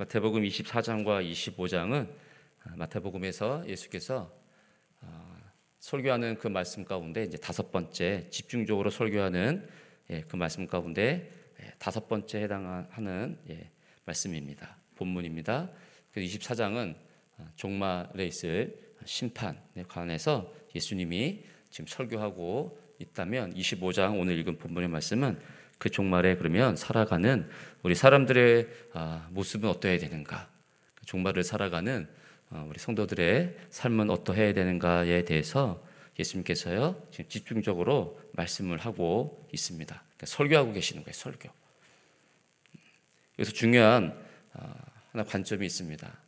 마태복음 24장과 25장은 마태복음에서 예수께서 어, 설교하는 그 말씀 가운데 이제 다섯 번째 집중적으로 설교하는 예, 그 말씀 가운데 예, 다섯 번째 해당하는 예, 말씀입니다. 본문입니다. 24장은 어, 종말에 있을 심판에 관해서 예수님이 지금 설교하고 있다면 25장 오늘 읽은 본문의 말씀은 그 종말에 그러면 살아가는 우리 사람들의 아, 모습은 어떠해야 되는가? 그 종말을 살아가는 어, 우리 성도들의 삶은 어떠해야 되는가에 대해서 예수님께서요 지금 집중적으로 말씀을 하고 있습니다. 그러니까 설교하고 계시는 거예요. 설교. 여기서 중요한 어, 하나 관점이 있습니다.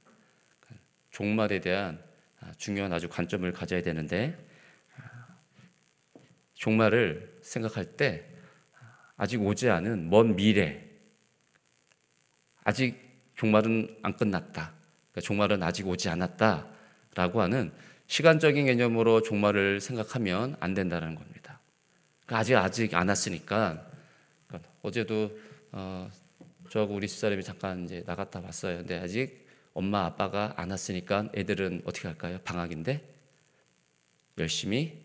종말에 대한 아, 중요한 아주 관점을 가져야 되는데 아, 종말을 생각할 때 아직 오지 않은 먼 미래, 아직 종말은 안 끝났다. 그러니까 종말은 아직 오지 않았다 라고 하는 시간적인 개념으로 종말을 생각하면 안 된다는 겁니다. 그러니까 아직 아직 안 왔으니까 그러니까 어제도 어, 저하고 우리 집사람이 잠깐 이제 나갔다 왔어요. 근데 아직 엄마 아빠가 안 왔으니까 애들은 어떻게 할까요? 방학인데 열심히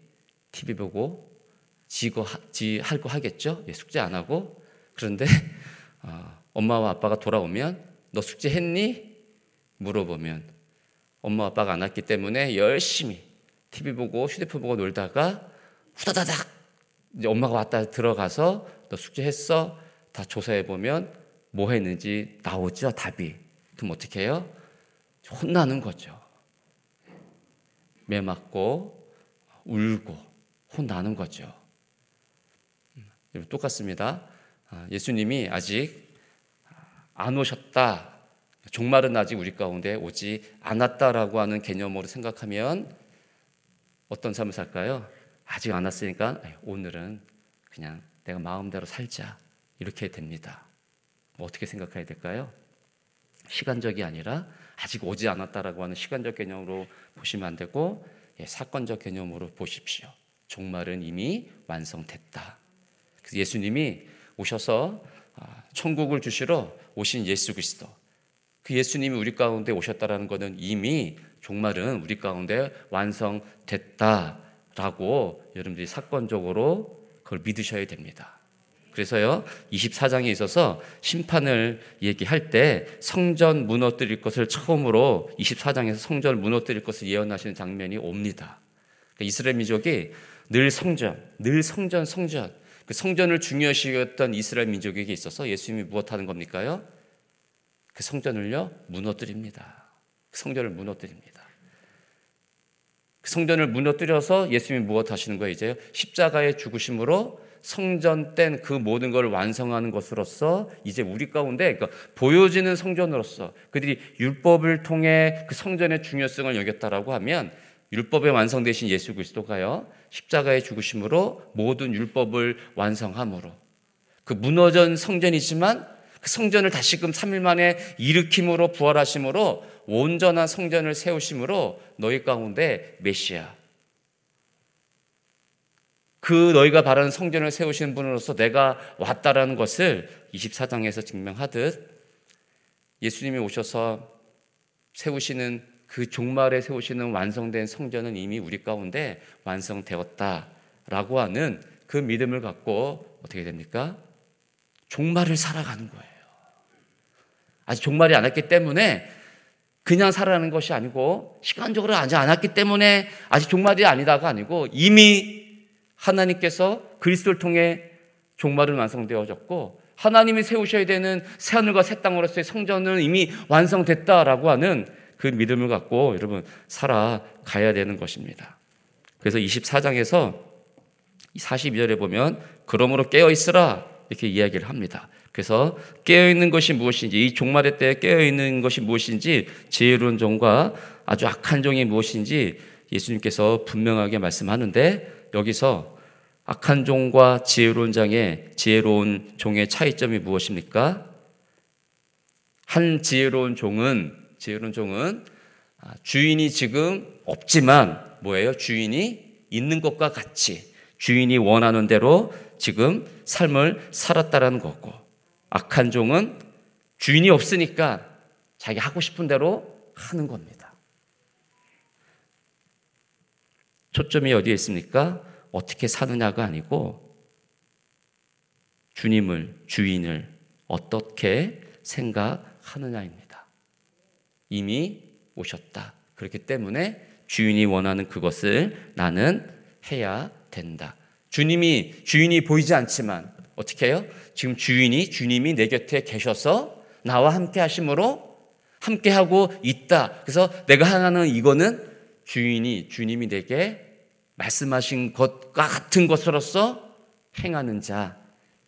TV 보고 지고 지할 거 하겠죠. 예, 숙제 안 하고 그런데 어, 엄마와 아빠가 돌아오면 너 숙제 했니? 물어보면 엄마 아빠가 안 왔기 때문에 열심히 TV 보고 휴대폰 보고 놀다가 후다다닥 이제 엄마가 왔다 들어가서 너 숙제 했어? 다 조사해 보면 뭐 했는지 나오죠 답이. 그럼 어떻게 해요? 혼나는 거죠. 매 맞고 울고 혼나는 거죠. 음, 똑같습니다. 아, 예수님이 아직 안 오셨다. 종말은 아직 우리 가운데 오지 않았다라고 하는 개념으로 생각하면 어떤 삶을 살까요? 아직 안 왔으니까 오늘은 그냥 내가 마음대로 살자. 이렇게 됩니다. 뭐 어떻게 생각해야 될까요? 시간적이 아니라 아직 오지 않았다라고 하는 시간적 개념으로 보시면 안 되고 예, 사건적 개념으로 보십시오. 종말은 이미 완성됐다. 예수님이 오셔서 아, 천국을 주시러 오신 예수 그리스도. 그 예수님이 우리 가운데 오셨다라는 것은 이미 종말은 우리 가운데 완성됐다라고 여러분들이 사건적으로 그걸 믿으셔야 됩니다. 그래서요, 24장에 있어서 심판을 얘기할 때 성전 무너뜨릴 것을 처음으로 24장에서 성전을 무너뜨릴 것을 예언하시는 장면이 옵니다. 그러니까 이스라엘 민족이 늘 성전, 늘 성전, 성전, 그 성전을 중요시 여겼던 이스라엘 민족에게 있어서 예수님이 무엇 하는 겁니까요? 그 성전을요 무너뜨립니다. 그 성전을 무너뜨립니다. 그 성전을 무너뜨려서 예수님이 무엇 하시는 거예요? 이제 십자가의 죽으심으로 성전 땐 그 모든 걸 완성하는 것으로서 이제 우리 가운데 그러니까 보여지는 성전으로서 그들이 율법을 통해 그 성전의 중요성을 여겼다라고 하면 율법의 완성 되신 예수 그리스도가요 십자가의 죽으심으로 모든 율법을 완성함으로. 그 무너진 성전이지만 그 성전을 다시금 3일 만에 일으킴으로 부활하심으로 온전한 성전을 세우심으로 너희 가운데 메시아. 그 너희가 바라는 성전을 세우시는 분으로서 내가 왔다라는 것을 24장에서 증명하듯 예수님이 오셔서 세우시는 그 종말에 세우시는 완성된 성전은 이미 우리 가운데 완성되었다라고 하는 그 믿음을 갖고 어떻게 됩니까? 종말을 살아가는 거예요. 아직 종말이 안 왔기 때문에 그냥 살아가는 것이 아니고 시간적으로 아직 안 왔기 때문에 아직 종말이 아니다가 아니고 이미 하나님께서 그리스도를 통해 종말은 완성되어졌고 하나님이 세우셔야 되는 새하늘과 새 땅으로서의 성전은 이미 완성됐다라고 하는 그 믿음을 갖고 여러분 살아가야 되는 것입니다. 그래서 24장에서 42절에 보면 그러므로 깨어 있으라 이렇게 이야기를 합니다. 그래서 깨어 있는 것이 무엇인지 이 종말의 때에 깨어 있는 것이 무엇인지 지혜로운 종과 아주 악한 종이 무엇인지 예수님께서 분명하게 말씀하는데 여기서 악한 종과 지혜로운 장의 지혜로운 종의 차이점이 무엇입니까? 한 지혜로운 종은 지혜로운 종은 아, 주인이 지금 없지만 뭐예요? 주인이 있는 것과 같이 주인이 원하는 대로 지금 삶을 살았다라는 거고 악한 종은 주인이 없으니까 자기 하고 싶은 대로 하는 겁니다. 초점이 어디에 있습니까? 어떻게 사느냐가 아니고 주님을, 주인을 어떻게 생각하느냐입니다. 이미 오셨다. 그렇기 때문에 주인이 원하는 그것을 나는 해야 된다. 주님이 주인이 보이지 않지만 어떻게 해요? 지금 주인이 주님이 내 곁에 계셔서 나와 함께 하심으로 함께 하고 있다. 그래서 내가 하는 이거는 주인이 주님이 내게 말씀하신 것과 같은 것으로서 행하는 자,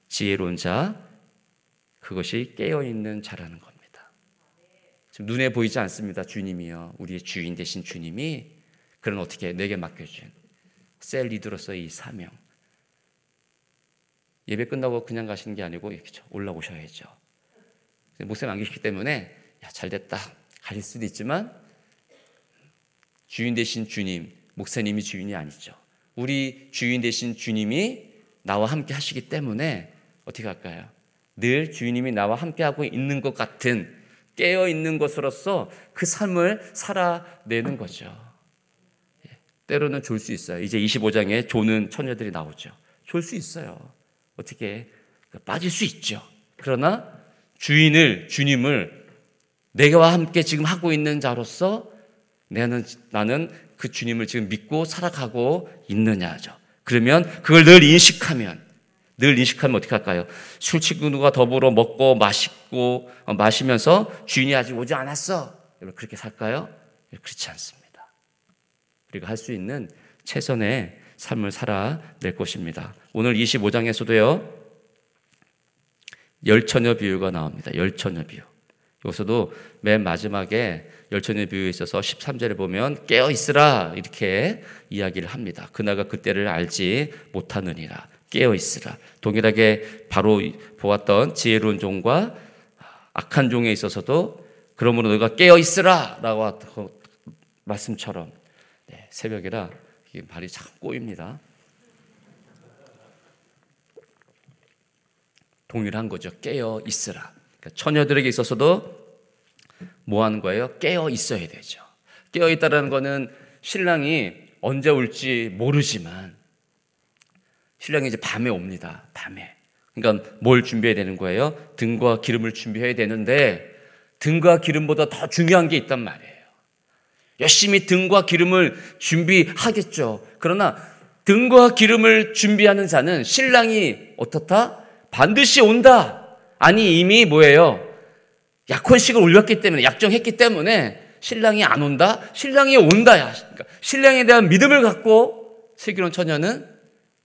지혜로운 자, 그것이 깨어 있는 자라는. 지금 눈에 보이지 않습니다. 주님이요. 우리의 주인 되신 주님이 그런 어떻게 내게 맡겨준 셀 리더로서의 이 사명. 예배 끝나고 그냥 가시는 게 아니고 올라오셔야죠. 목사님 안 계시기 때문에 야, 잘 됐다. 가실 수도 있지만 주인 되신 주님, 목사님이 주인이 아니죠. 우리 주인 되신 주님이 나와 함께 하시기 때문에 어떻게 할까요? 늘 주님이 나와 함께 하고 있는 것 같은 깨어 있는 것으로서 그 삶을 살아내는 거죠. 예, 때로는 졸 수 있어요. 이제 25장에 조는 처녀들이 나오죠. 졸 수 있어요. 어떻게 빠질 수 있죠. 그러나 주인을 주님을 내가와 함께 지금 하고 있는 자로서 나는 나는 그 주님을 지금 믿고 살아가고 있느냐죠. 그러면 그걸 늘 인식하면 늘 인식하면 어떻게 할까요? 술 친구가 더불어 먹고 마시고 어, 마시면서 주인이 아직 오지 않았어. 여러분 그렇게 살까요? 그렇지 않습니다. 우리가 할 수 있는 최선의 삶을 살아낼 것입니다. 오늘 25장에서도요. 열처녀 비유가 나옵니다. 열처녀 비유. 여기서도 맨 마지막에 열처녀 비유에 있어서 13절에 보면 깨어 있으라 이렇게 이야기를 합니다. 그나가 그때를 알지 못하느니라. 깨어 있으라. 동일하게 바로 보았던 지혜로운 종과 악한 종에 있어서도 그러므로 너가 깨어 있으라라고 말씀처럼 네, 새벽이라 이게 발이 참 꼬입니다. 동일한 거죠. 깨어 있으라. 그러니까 처녀들에게 있어서도 뭐 하는 거예요? 깨어 있어야 되죠. 깨어 있다라는 거는 신랑이 언제 올지 모르지만 신랑이 이제 밤에 옵니다. 밤에. 그러니까 뭘 준비해야 되는 거예요? 등과 기름을 준비해야 되는데 등과 기름보다 더 중요한 게 있단 말이에요. 열심히 등과 기름을 준비하겠죠. 그러나 등과 기름을 준비하는 자는 신랑이 어떻다? 반드시 온다. 아니 이미 뭐예요? 약혼식을 올렸기 때문에 약정했기 때문에 신랑이 안 온다? 신랑이 온다야. 그러니까 신랑에 대한 믿음을 갖고 슬기로운 처녀는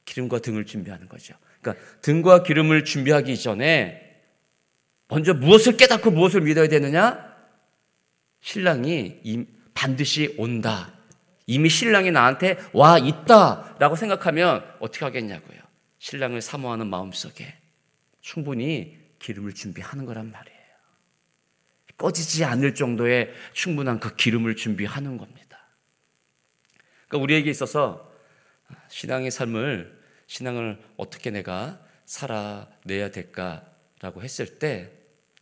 기름과 등을 준비하는 거죠. 그러니까 등과 기름을 준비하기 전에 먼저 무엇을 깨닫고 무엇을 믿어야 되느냐? 신랑이 반드시 온다. 이미 신랑이 나한테 와 있다라고 생각하면 어떻게 하겠냐고요. 신랑을 사모하는 마음속에 충분히 기름을 준비하는 거란 말이에요. 꺼지지 않을 정도의 충분한 그 기름을 준비하는 겁니다. 그러니까 우리에게 있어서 신앙의 삶을 신앙을 어떻게 내가 살아내야 될까라고 했을 때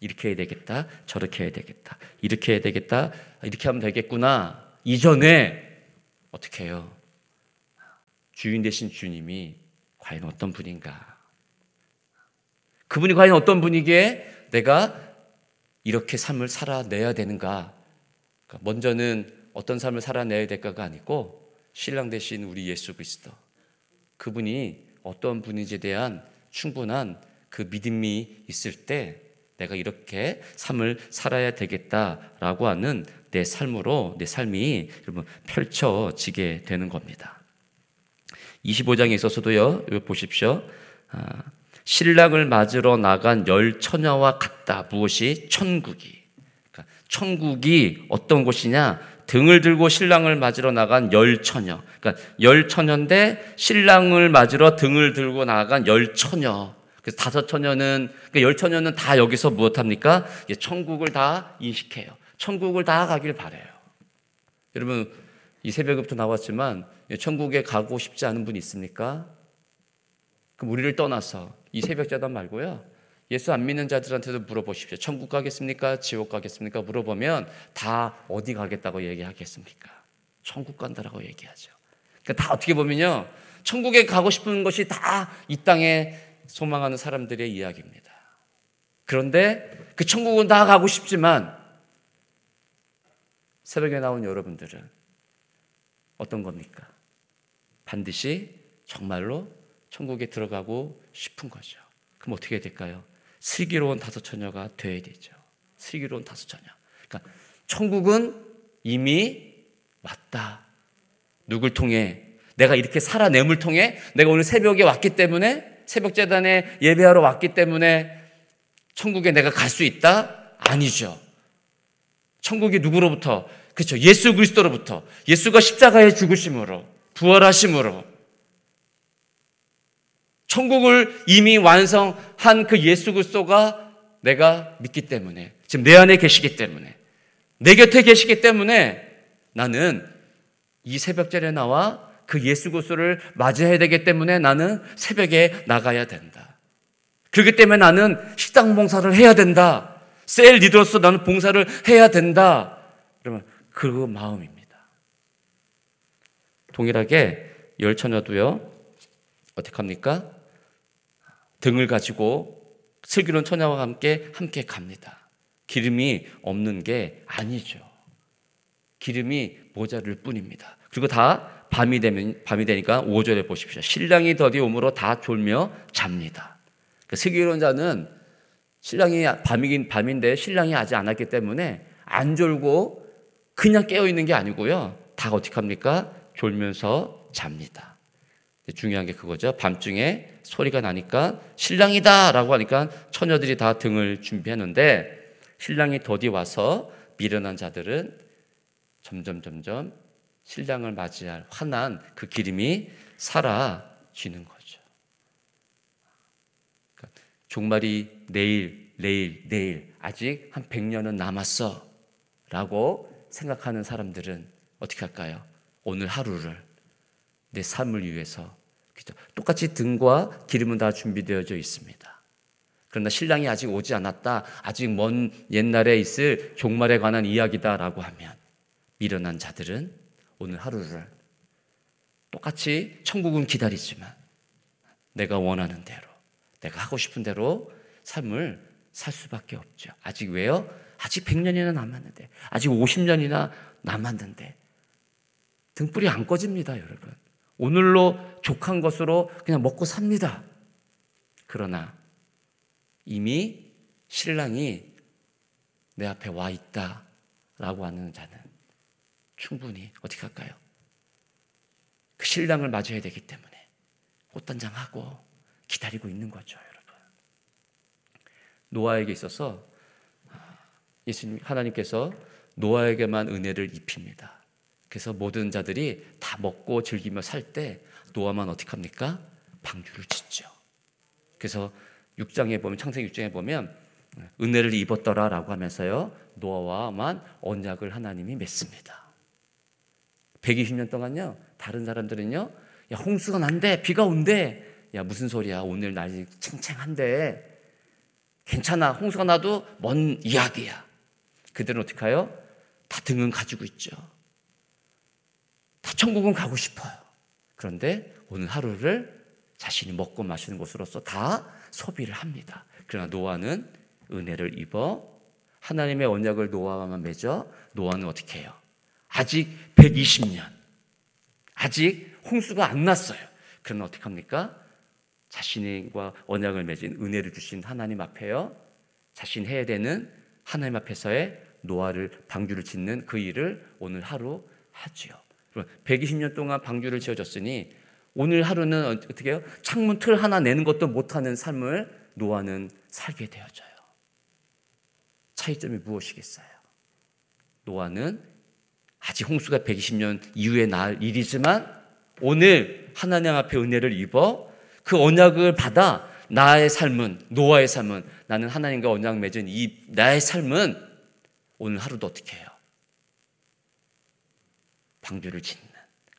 이렇게 해야 되겠다, 저렇게 해야 되겠다, 이렇게 해야 되겠다, 이렇게 하면 되겠구나. 이전에 어떻게 해요? 주인 되신 주님이 과연 어떤 분인가? 그분이 과연 어떤 분이기에 내가 이렇게 삶을 살아내야 되는가? 그러니까 먼저는 어떤 삶을 살아내야 될까가 아니고 신랑 대신 우리 예수 그리스도 그분이 어떤 분인지에 대한 충분한 그 믿음이 있을 때 내가 이렇게 삶을 살아야 되겠다라고 하는 내 삶으로 내 삶이 여러분 펼쳐지게 되는 겁니다. 25장에 있어서도요. 여기 보십시오. 아, 신랑을 맞으러 나간 열 처녀와 같다. 무엇이 천국이. 그러니까 천국이 어떤 곳이냐? 등을 들고 신랑을 맞으러 나간 열 처녀. 그러니까 열 처녀인데 신랑을 맞으러 등을 들고 나간 열 처녀. 그래서 다섯 처녀는 그러니까 열 처녀는 다 여기서 무엇합니까? 천국을 다 인식해요. 천국을 다 가길 바래요. 여러분 이 새벽부터 나왔지만 천국에 가고 싶지 않은 분 있습니까? 그럼 우리를 떠나서 이 새벽 자단 말고요. 예수 안 믿는 자들한테도 물어보십시오. 천국 가겠습니까? 지옥 가겠습니까? 물어보면 다 어디 가겠다고 얘기하겠습니까? 천국 간다라고 얘기하죠. 그러니까 다 어떻게 보면요. 천국에 가고 싶은 것이 다 이 땅에 소망하는 사람들의 이야기입니다. 그런데 그 천국은 다 가고 싶지만 새벽에 나온 여러분들은 어떤 겁니까? 반드시 정말로 천국에 들어가고 싶은 거죠. 그럼 어떻게 될까요? 슬기로운 다섯 처녀가 되어야 되죠. 슬기로운 다섯 처녀. 그러니까 천국은 이미 왔다. 누굴 통해? 내가 이렇게 살아냄을 통해 내가 오늘 새벽에 왔기 때문에 새벽 재단에 예배하러 왔기 때문에 천국에 내가 갈 수 있다? 아니죠. 천국이 누구로부터? 그렇죠. 예수 그리스도로부터. 예수가 십자가에 죽으심으로 부활하심으로 천국을 이미 완성한 그 예수 그리스도가 내가 믿기 때문에 지금 내 안에 계시기 때문에 내 곁에 계시기 때문에 나는 이 새벽절에 나와 그 예수 그리스도를 맞이해야 되기 때문에 나는 새벽에 나가야 된다. 그렇기 때문에 나는 식당 봉사를 해야 된다. 셀 리더로서 나는 봉사를 해야 된다. 그러면 그 마음입니다. 동일하게 열처녀도요. 어떻게 합니까? 등을 가지고 슬기로운 처녀와 함께 함께 갑니다. 기름이 없는 게 아니죠. 기름이 모자를 뿐입니다. 그리고 다 밤이 되면 밤이 되니까 5절에 보십시오. 신랑이 더디 오므로 다 졸며 잡니다. 그 슬기로운 자는 신랑이 밤이긴 밤인데 신랑이 아직 안 왔기 때문에 안 졸고 그냥 깨어 있는 게 아니고요. 다 어떻게 합니까? 졸면서 잡니다. 중요한 게 그거죠. 밤중에 소리가 나니까 신랑이다라고 하니까 처녀들이 다 등을 준비하는데 신랑이 더디 와서 미련한 자들은 점점 점점 신랑을 맞이할 환한 그 기름이 사라지는 거죠. 그러니까 종말이 내일, 내일, 내일 아직 한 100년은 남았어 라고 생각하는 사람들은 어떻게 할까요? 오늘 하루를 내 삶을 위해서? 똑같이 등과 기름은 다 준비되어져 있습니다. 그러나 신랑이 아직 오지 않았다. 아직 먼 옛날에 있을 종말에 관한 이야기다라고 하면 미련한 자들은 오늘 하루를 똑같이 천국은 기다리지만 내가 원하는 대로 내가 하고 싶은 대로 삶을 살 수밖에 없죠. 아직 왜요? 아직 100년이나 남았는데 아직 50년이나 남았는데 등불이 안 꺼집니다, 여러분. 오늘로 족한 것으로 그냥 먹고 삽니다. 그러나 이미 신랑이 내 앞에 와 있다 라고 하는 자는 충분히 어떻게 할까요? 그 신랑을 맞아야 되기 때문에 꽃단장하고 기다리고 있는 거죠, 여러분. 노아에게 있어서 예수님 하나님께서 노아에게만 은혜를 입힙니다. 그래서 모든 자들이 다 먹고 즐기며 살 때 노아만 어떻게 합니까? 방주를 짓죠. 그래서 6장에 보면 창세기 6장에 보면 은혜를 입었더라라고 하면서요. 노아와만 언약을 하나님이 맺습니다. 120년 동안요. 다른 사람들은요. 야, 홍수가 난대. 비가 온대. 야, 무슨 소리야. 오늘 날이 챙챙한데. 괜찮아. 홍수가 나도 먼 이야기야. 그들은 어떻게 해요? 다 등은 가지고 있죠. 다 천국은 가고 싶어요. 그런데 오늘 하루를 자신이 먹고 마시는 곳으로서 다 소비를 합니다. 그러나 노아는 은혜를 입어 하나님의 언약을 노아와만 맺어 노아는 어떻게 해요? 아직 120년. 아직 홍수가 안 났어요. 그러나 어떻게 합니까? 자신과 언약을 맺은 은혜를 주신 하나님 앞에요. 자신 해야 되는 하나님 앞에서의 노아를 방주를 짓는 그 일을 오늘 하루 하지요. 120년 동안 방주를 지어줬으니 오늘 하루는 어떻게 해요? 창문 틀 하나 내는 것도 못하는 삶을 노아는 살게 되어져요. 차이점이 무엇이겠어요? 노아는 아직 홍수가 120년 이후에 날 일이지만 오늘 하나님 앞에 은혜를 입어 그 언약을 받아 나의 삶은 노아의 삶은 나는 하나님과 언약 맺은 이 나의 삶은 오늘 하루도 어떻게 해요? 방주를 짓는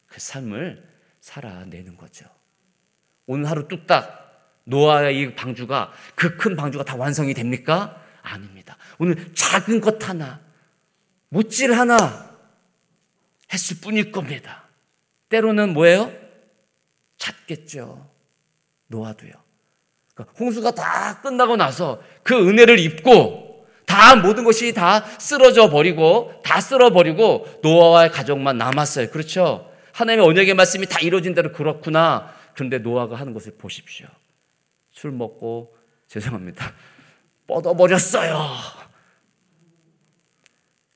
그 삶을 살아내는 거죠. 오늘 하루 뚝딱 노아의 이 방주가 그 큰 방주가 다 완성이 됩니까? 아닙니다. 오늘 작은 것 하나, 못질 하나 했을 뿐일 겁니다. 때로는 뭐예요? 작겠죠. 노아도요. 그러니까 홍수가 다 끝나고 나서 그 은혜를 입고 다 모든 것이 다 쓰러져 버리고 다 쓸어 버리고 노아와의 가족만 남았어요. 그렇죠? 하나님의 언약의 말씀이 다 이루어진 대로 그렇구나. 그런데 노아가 하는 것을 보십시오. 술 먹고 죄송합니다. 뻗어버렸어요.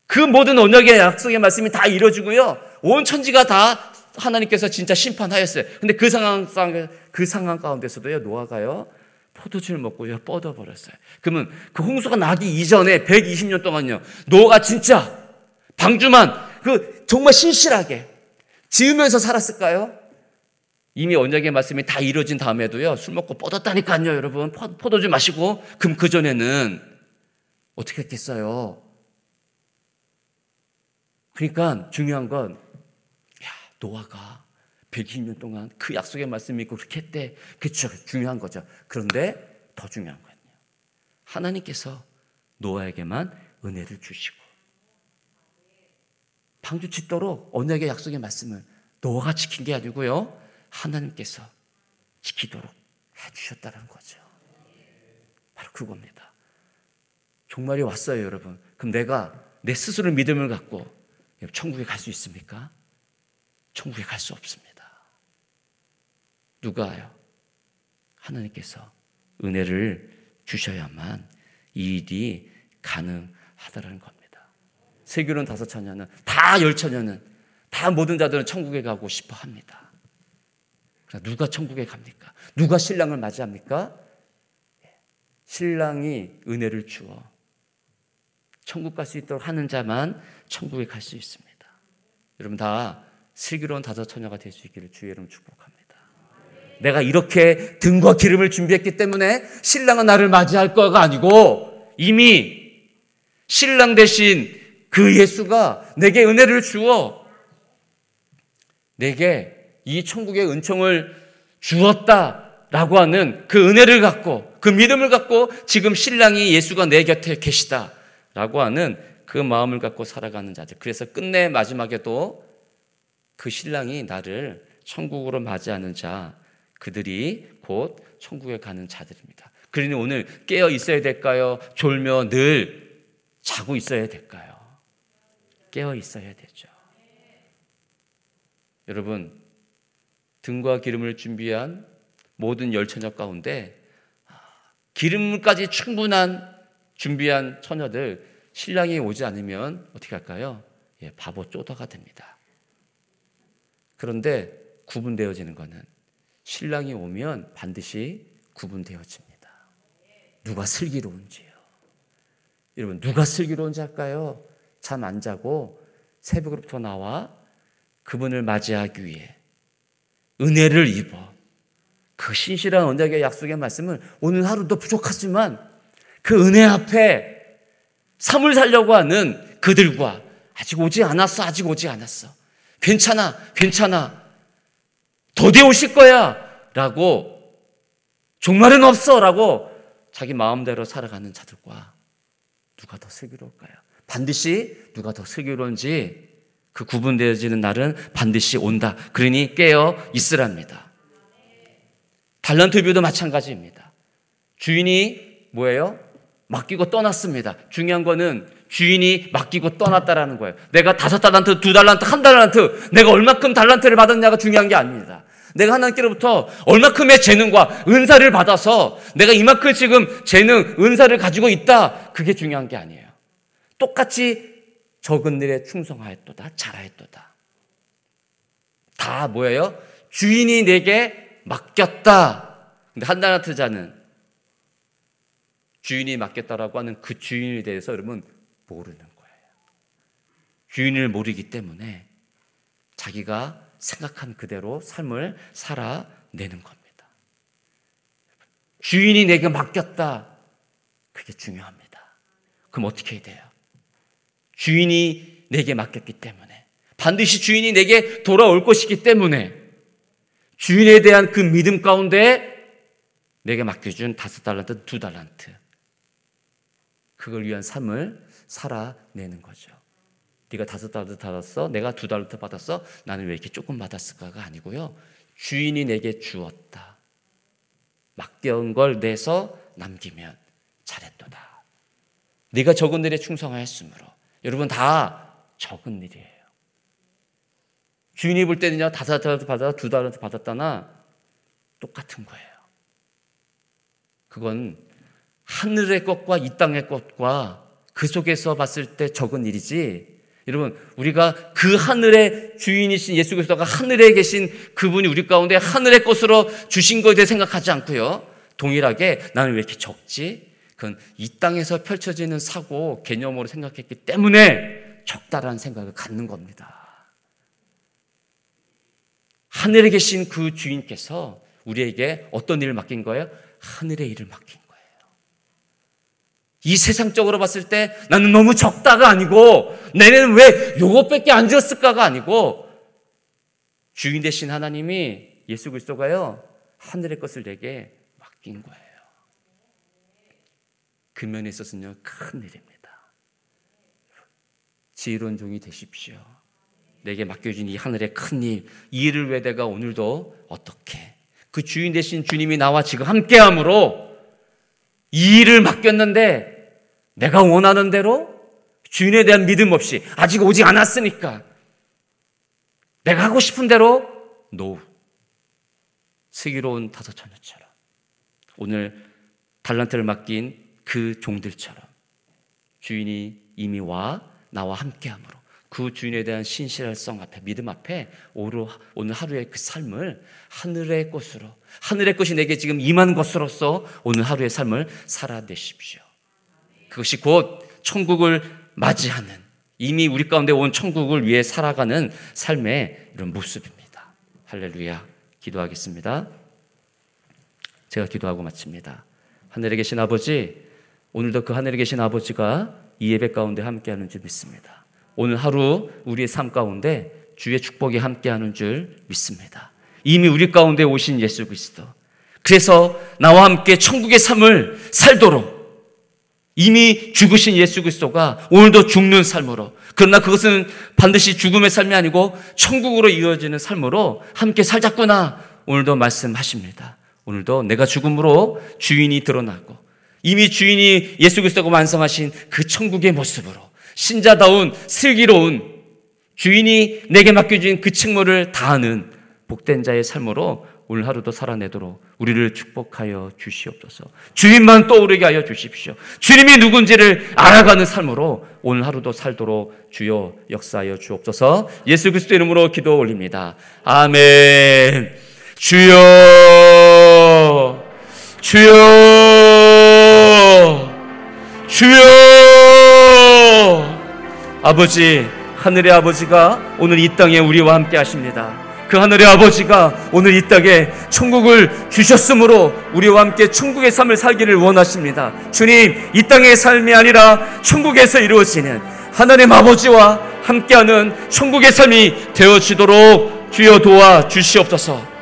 그 모든 언약의 약속의 말씀이 다 이루어지고요. 온 천지가 다 하나님께서 진짜 심판하였어요. 근데 그 상황, 그 상황 가운데서도요, 노아가요, 포도주를 먹고요, 뻗어버렸어요. 그러면 그 홍수가 나기 이전에 120년 동안요, 노아가 진짜 방주만 그 정말 신실하게 지으면서 살았을까요? 이미 언약의 말씀이 다 이루어진 다음에도요, 술 먹고 뻗었다니까요, 여러분. 포도주 마시고. 그럼 그 전에는 어떻게 했겠어요? 그러니까 중요한 건, 야, 노아가 120년 동안 그 약속의 말씀을 믿고 그렇게 했대. 그쵸. 중요한 거죠. 그런데 더 중요한 건요. 하나님께서 노아에게만 은혜를 주시고, 방주 짓도록 언약의 약속의 말씀을 노아가 지킨 게 아니고요. 하나님께서 지키도록 해주셨다는 거죠. 바로 그겁니다. 종말이 왔어요, 여러분. 그럼 내가 내 스스로 믿음을 갖고 천국에 갈 수 있습니까? 천국에 갈 수 없습니다. 누가요? 하나님께서 은혜를 주셔야만 이 일이 가능하다는 겁니다. 세교는 다섯 처녀는 다 열 처녀는 다 모든 자들은 천국에 가고 싶어 합니다. 누가 천국에 갑니까? 누가 신랑을 맞이합니까? 신랑이 은혜를 주어 천국 갈 수 있도록 하는 자만 천국에 갈 수 있습니다. 여러분 다 슬기로운 다섯 처녀가 될 수 있기를 주의 이름 축복합니다. 내가 이렇게 등과 기름을 준비했기 때문에 신랑은 나를 맞이할 거가 아니고 이미 신랑 대신 그 예수가 내게 은혜를 주어 내게 이 천국의 은총을 주었다라고 하는 그 은혜를 갖고 그 믿음을 갖고 지금 신랑이 예수가 내 곁에 계시다라고 하는 그 마음을 갖고 살아가는 자들. 그래서 끝내 마지막에도 그 신랑이 나를 천국으로 맞이하는 자, 그들이 곧 천국에 가는 자들입니다. 그러니 오늘 깨어 있어야 될까요? 졸며 늘 자고 있어야 될까요? 깨어 있어야 되죠. 여러분, 등과 기름을 준비한 모든 열 처녀 가운데 기름까지 충분한 준비한 처녀들 신랑이 오지 않으면 어떻게 할까요? 예, 바보 쪼다가 됩니다. 그런데 구분되어지는 것은 신랑이 오면 반드시 구분되어집니다. 누가 슬기로운지요. 여러분 누가 슬기로운지 할까요? 잠 안 자고 새벽부터 나와 그분을 맞이하기 위해 은혜를 입어. 그 신실한 언약의 약속의 말씀은 오늘 하루도 부족하지만 그 은혜 앞에 삶을 살려고 하는 그들과 아직 오지 않았어, 아직 오지 않았어. 괜찮아, 괜찮아. 더디 오실 거야. 라고 종말은 없어. 라고 자기 마음대로 살아가는 자들과 누가 더 슬기로울까요? 반드시 누가 더 슬기로운지 그 구분되어지는 날은 반드시 온다. 그러니 깨어 있으랍니다. 달란트 비도 마찬가지입니다. 주인이 뭐예요? 맡기고 떠났습니다. 중요한 거는 주인이 맡기고 떠났다라는 거예요. 내가 다섯 달란트, 두 달란트, 한 달란트, 내가 얼마큼 달란트를 받았냐가 중요한 게 아닙니다. 내가 하나님께로부터 얼마큼의 재능과 은사를 받아서 내가 이만큼 지금 재능, 은사를 가지고 있다. 그게 중요한 게 아니에요. 똑같이 적은 일에 충성하였도다. 잘하였도다. 다 뭐예요? 주인이 내게 맡겼다. 근데 한달란트 자는 주인이 맡겼다라고 하는 그 주인에 대해서 여러분 모르는 거예요. 주인을 모르기 때문에 자기가 생각한 그대로 삶을 살아내는 겁니다. 주인이 내게 맡겼다. 그게 중요합니다. 그럼 어떻게 돼요? 주인이 내게 맡겼기 때문에 반드시 주인이 내게 돌아올 것이기 때문에 주인에 대한 그 믿음 가운데 내게 맡겨준 다섯 달란트, 두 달란트. 그걸 위한 삶을 살아내는 거죠. 네가 다섯 달란트 받았어, 내가 두 달란트 받았어. 나는 왜 이렇게 조금 받았을까가 아니고요. 주인이 내게 주었다. 맡겨온 걸 내서 남기면 잘했도다. 네가 적은 일에 충성하였으므로 여러분 다 적은 일이에요. 주인이 볼 때는요 다섯 달란트 받아 두 달란트 받았다나 똑같은 거예요. 그건 하늘의 것과 이 땅의 것과 그 속에서 봤을 때 적은 일이지. 여러분, 우리가 그 하늘의 주인이신 예수 그리스도가 하늘에 계신 그분이 우리 가운데 하늘의 것으로 주신 것에 대해 생각하지 않고요. 동일하게 나는 왜 이렇게 적지? 그건 이 땅에서 펼쳐지는 사고 개념으로 생각했기 때문에 적다라는 생각을 갖는 겁니다. 하늘에 계신 그 주인께서 우리에게 어떤 일을 맡긴 거예요? 하늘의 일을 맡긴. 이 세상적으로 봤을 때 나는 너무 적다가 아니고 내는 왜 요것밖에 안 주었을까가 아니고 주인 되신 하나님이 예수 그리스도가요 하늘의 것을 내게 맡긴 거예요. 그 면에 있어서는요 큰 일입니다. 지혜로운 종이 되십시오. 내게 맡겨진 이 하늘의 큰 일, 이 일을 왜 내가 오늘도 어떻게 그 주인 되신 주님이 나와 지금 함께함으로 이 일을 맡겼는데 내가 원하는 대로 주인에 대한 믿음 없이 아직 오지 않았으니까 내가 하고 싶은 대로 노 슬기로운 다섯 처녀처럼. 오늘 달란트를 맡긴 그 종들처럼 주인이 이미 와 나와 함께함으로 그 주인에 대한 신실성 앞에 믿음 앞에 오늘 하루의 그 삶을 하늘의 것으로 하늘의 것이 내게 지금 임한 것으로서 오늘 하루의 삶을 살아내십시오. 그것이 곧 천국을 맞이하는 이미 우리 가운데 온 천국을 위해 살아가는 삶의 이런 모습입니다. 할렐루야. 기도하겠습니다. 제가 기도하고 마칩니다. 하늘에 계신 아버지, 오늘도 그 하늘에 계신 아버지가 이 예배 가운데 함께하는 줄 믿습니다. 오늘 하루 우리의 삶 가운데 주의 축복이 함께하는 줄 믿습니다. 이미 우리 가운데 오신 예수 그리스도. 그래서 나와 함께 천국의 삶을 살도록 이미 죽으신 예수 그리스도가 오늘도 죽는 삶으로 그러나 그것은 반드시 죽음의 삶이 아니고 천국으로 이어지는 삶으로 함께 살자꾸나 오늘도 말씀하십니다. 오늘도 내가 죽음으로 주인이 드러나고 이미 주인이 예수 그리스도가 완성하신 그 천국의 모습으로 신자다운 슬기로운 주인이 내게 맡겨진 그 책무를 다하는 복된 자의 삶으로 오늘 하루도 살아내도록 우리를 축복하여 주시옵소서. 주님만 떠오르게 하여 주십시오. 주님이 누군지를 알아가는 삶으로 오늘 하루도 살도록 주여 역사하여 주옵소서. 예수 그리스도 이름으로 기도 올립니다. 아멘. 주여, 주여, 주여, 아버지, 하늘의 아버지가 오늘 이 땅에 우리와 함께 하십니다. 그 하늘의 아버지가 오늘 이 땅에 천국을 주셨으므로 우리와 함께 천국의 삶을 살기를 원하십니다. 주님, 이 땅의 삶이 아니라 천국에서 이루어지는 하나님 아버지와 함께하는 천국의 삶이 되어지도록 주여 도와 주시옵소서.